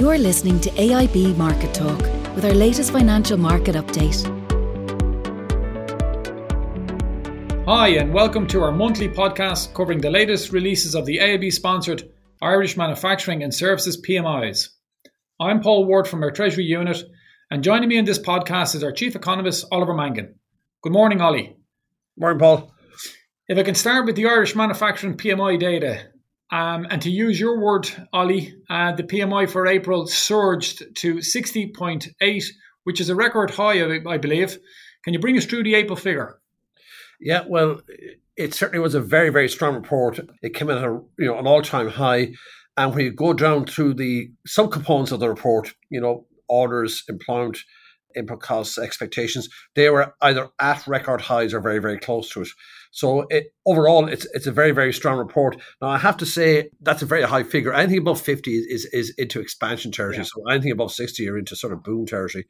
You're listening to AIB Market Talk with our latest financial market update. Hi, and welcome to our monthly podcast covering the latest releases of the AIB sponsored Irish Manufacturing and Services PMIs. I'm Paul Ward from our Treasury Unit, and joining me in this podcast is our Chief Economist, Oliver Mangan. Good morning, Ollie. Morning, Paul. If I can start with the Irish manufacturing PMI data, um, and to use your word, Ollie, uh, the PMI for April surged to 60.8, which is a record high, I believe. Can you bring us through the April figure? Yeah, well, it certainly was a very, very strong report. It came in at a, you know an all time high, and when you go down through the subcomponents of the report, you know, orders, employment, input costs, expectations, they were either at record highs or very, very close to it. So it, overall, it's it's a very very strong report. Now I have to say that's a very high figure. Anything above fifty is is, into expansion territory. Yeah. So anything above sixty are into sort of boom territory.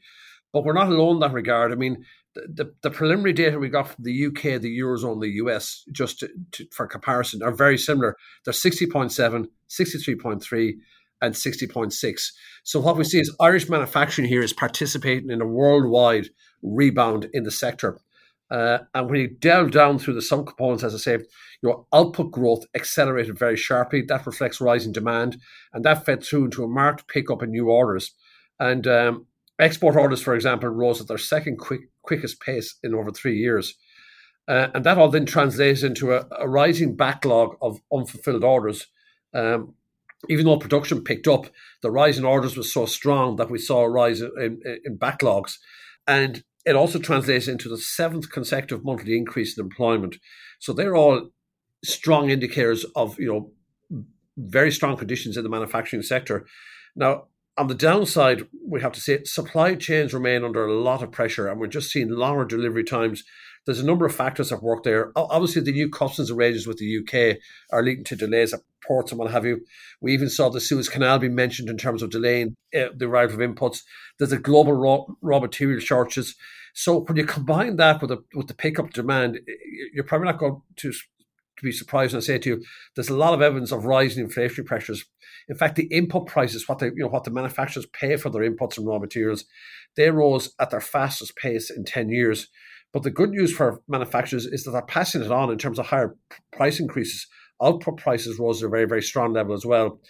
But we're not alone in that regard. I mean, the, the, the preliminary data we got from the UK, the Eurozone, the US, just to, to, for comparison, are very similar. They're 60.7, 63.3, and 60.6. So what we see is Irish manufacturing here is participating in a worldwide rebound in the sector. Uh, and when you delve down through the subcomponents, as I say, your output growth accelerated very sharply. That reflects rising demand, and that fed through into a marked pickup in new orders. And um, export orders, for example, rose at their second quick, quickest pace in over three years. Uh, and that all then translates into a, a, rising backlog of unfulfilled orders. Um, even though production picked up, the rise in orders was so strong that we saw a rise in, in, in backlogs. And it also translates into the seventh consecutive monthly increase in employment. So they're all strong indicators of you know very strong conditions in the manufacturing sector. Now, on the downside, we have to say supply chains remain under a lot of pressure, and we're just seeing longer delivery times. There's a number of factors at work there. Obviously, the new customs arrangements with the UK are leading to delays at ports and what have you. We even saw the Suez Canal be mentioned in terms of delaying uh, the arrival of inputs. There's a global raw, raw material shortages. So when you combine that with the with the pickup demand, you're probably not going to to be surprised when I say to you, there's a lot of evidence of rising inflationary pressures. In fact, the input prices, what they you know what the manufacturers pay for their inputs and raw materials, they rose at their fastest pace in ten years. But the good news for manufacturers is that they're passing it on in terms of higher price increases. Output prices rose at a very, very strong level as well.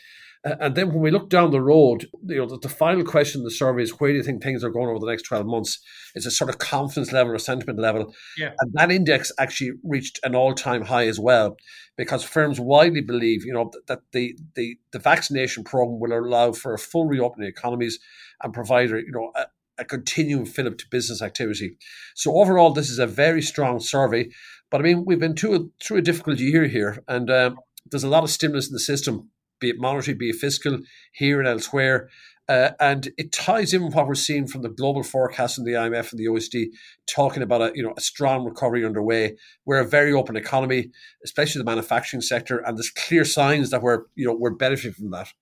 And then when we look down the road, you know, the, the, final question in the survey is where do you think things are going over the next 12 months? It's a sort of confidence level or sentiment level. Yeah. And that index actually reached an all-time high as well, because firms widely believe, you know, that, that the, the, the vaccination program will allow for a full reopening of economies and provide, you know, a, a continuing fillip to business activity. So overall, this is a very strong survey. But I mean, we've been through a, through a difficult year here, and um, there's a lot of stimulus in the system be it monetary, be it fiscal, here and elsewhere. Uh, and it ties in with what we're seeing from the global forecast and the IMF and the OECD talking about a you know a strong recovery underway. We're a very open economy, especially the manufacturing sector, and there's clear signs that we're you know we're benefiting from that.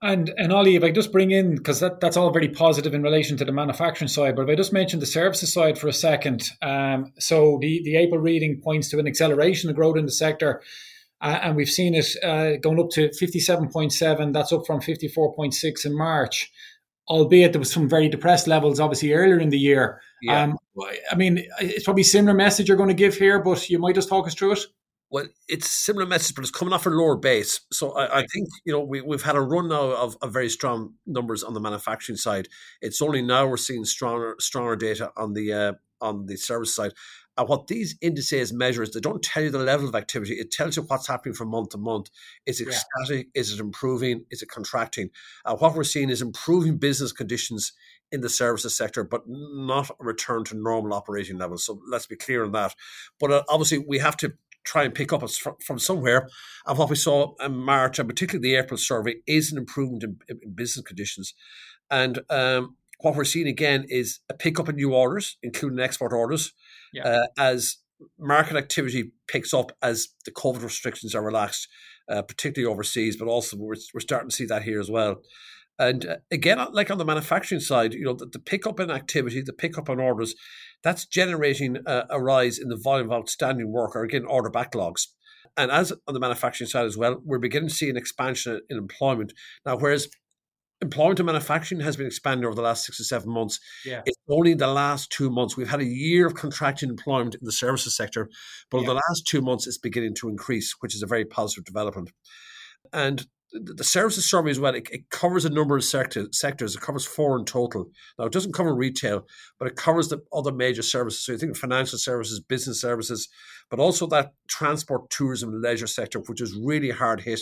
And and Ollie, if I just bring in because that, that's all very positive in relation to the manufacturing side, but if I just mention the services side for a second, um, so the the April reading points to an acceleration of growth in the sector. Uh, and we've seen it uh, going up to 57.7. That's up from 54.6 in March, albeit there was some very depressed levels, obviously, earlier in the year. Yeah. Um, I mean, it's probably similar message you're going to give here, but you might just talk us through it. Well, it's a similar message, but it's coming off a lower base. So I, I think you know we, we've had a run now of, of, very strong numbers on the manufacturing side. It's only now we're seeing stronger stronger data on the uh, on the service side. And what these indices measure is they don't tell you the level of activity. It tells you what's happening from month to month. Is it yeah. static? Is it improving? Is it contracting? And what we're seeing is improving business conditions in the services sector, but not a return to normal operating levels. So let's be clear on that. But uh, obviously, we have to try and pick up us from somewhere. And what we saw in March, and particularly the April survey, is an improvement in, in business conditions. And um, what we're seeing again is a pickup in new orders, including export orders, yeah. uh, as market activity picks up as the COVID restrictions are relaxed, uh, particularly overseas, but also we're, we're starting to see that here as well. And uh, again, like on the manufacturing side, you know, the, the pickup in activity, the pickup in orders, that's generating a, a rise in the volume of outstanding work or again, order backlogs. And as on the manufacturing side as well, we're beginning to see an expansion in employment. Now, whereas employment in manufacturing has been expanding over the last six or seven months. Yeah. It's only in the last two months. We've had a year of contracting employment in the services sector, but yeah. in the last two months, it's beginning to increase, which is a very positive development. And the services survey as well, it, it, covers a number of sector, sectors. It covers four in total. Now, it doesn't cover retail, but it covers the other major services. So you think financial services, business services, but also that transport, tourism, and leisure sector, which is really hard hit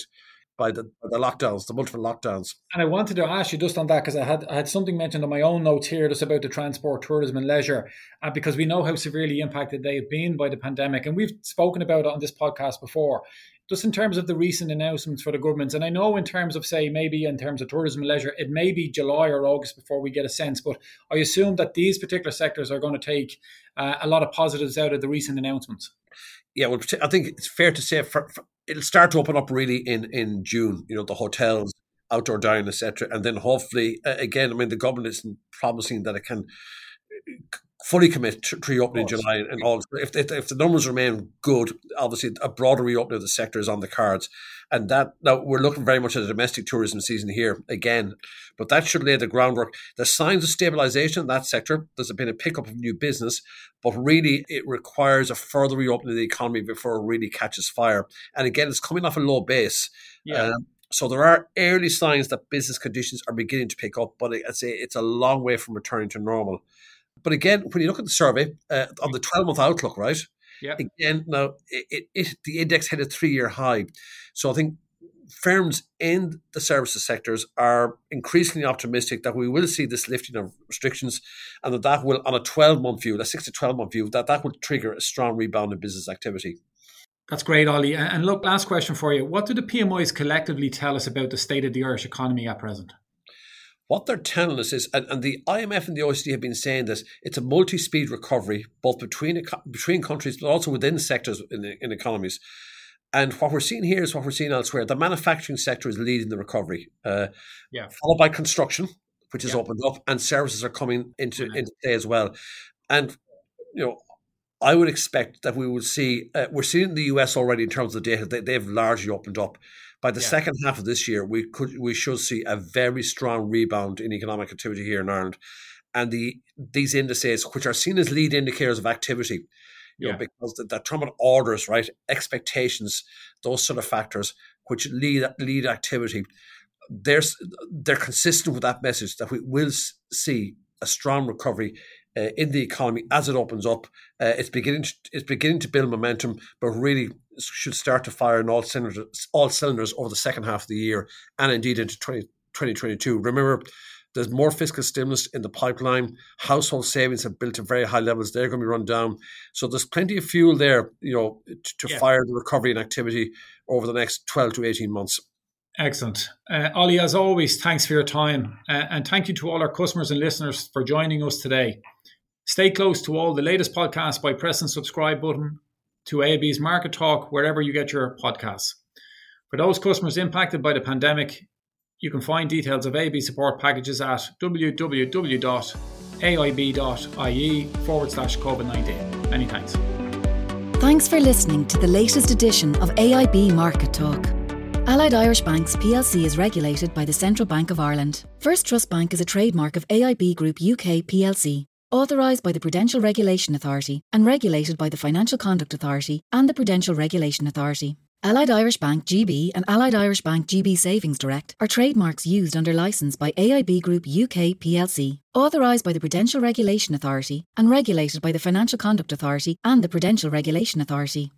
by the, by the lockdowns, the multiple lockdowns. And I wanted to ask you just on that because I had I had something mentioned on my own notes here just about the transport, tourism, and leisure, uh, because we know how severely impacted they have been by the pandemic, and we've spoken about it on this podcast before just in terms of the recent announcements for the governments, and I know in terms of say maybe in terms of tourism and leisure, it may be July or August before we get a sense. But I assume that these particular sectors are going to take uh, a lot of positives out of the recent announcements. Yeah, well, I think it's fair to say for, for, it'll start to open up really in in June. You know, the hotels, outdoor dining, etc., and then hopefully again. I mean, the government isn't promising that it can fully commit to, reopening in July and all. If, if, if the numbers remain good, obviously a broader reopening of the sector is on the cards, and that now we're looking very much at a domestic tourism season here again, but that should lay the groundwork. There's signs of stabilisation in that sector. There's been a pickup of new business, but really it requires a further reopening of the economy before it really catches fire. And again, it's coming off a low base. Yeah. Um, so there are early signs that business conditions are beginning to pick up, but I'd say it's a long way from returning to normal. But again, when you look at the survey uh, on the 12 month outlook, right? Yeah. Again, now it, it, it, the index hit a three year high. So I think firms in the services sectors are increasingly optimistic that we will see this lifting of restrictions and that that will, on a 12 month view, a six to 12 month view, that that will trigger a strong rebound in business activity. That's great, Ollie. And look, last question for you. What do the PMIs collectively tell us about the state of the Irish economy at present? What they're telling us is, and, and the IMF and the OECD have been saying this, it's a multi-speed recovery, both between between countries, but also within sectors in, in economies. And what we're seeing here is what we're seeing elsewhere. The manufacturing sector is leading the recovery, uh, yeah. followed by construction, which has yeah. opened up, and services are coming into into play as well. And you know, I would expect that we would see. Uh, we're seeing the US already in terms of the data; they, they've largely opened up. By the yeah. second half of this year, we could we should see a very strong rebound in economic activity here in Ireland, and the these indices, which are seen as lead indicators of activity, you yeah. know, because the, the Trump orders, right, expectations, those sort of factors which lead lead activity, they're they're consistent with that message that we will see a strong recovery uh, in the economy as it opens up. Uh, it's beginning to, it's beginning to build momentum, but really should start to fire in all cylinders, all cylinders over the second half of the year and indeed into 20, 2022. Remember, there's more fiscal stimulus in the pipeline. Household savings have built to very high levels. They're going to be run down. So there's plenty of fuel there, you know, to, to yeah. fire the recovery and activity over the next 12 to 18 months. Excellent. Uh, Ollie, as always, thanks for your time. Uh, and thank you to all our customers and listeners for joining us today. Stay close to all the latest podcasts by pressing subscribe button to AIB's Market Talk wherever you get your podcasts. For those customers impacted by the pandemic, you can find details of AIB support packages at www.aib.ie forward slash COVID 19. Many thanks. Thanks for listening to the latest edition of AIB Market Talk. Allied Irish Banks plc is regulated by the Central Bank of Ireland. First Trust Bank is a trademark of AIB Group UK plc authorised by the Prudential Regulation Authority and regulated by the Financial Conduct Authority and the Prudential Regulation Authority. Allied Irish Bank GB and Allied Irish Bank GB Savings Direct are trademarks used under licence by AIB Group UK plc, authorised by the Prudential Regulation Authority and regulated by the Financial Conduct Authority and the Prudential Regulation Authority.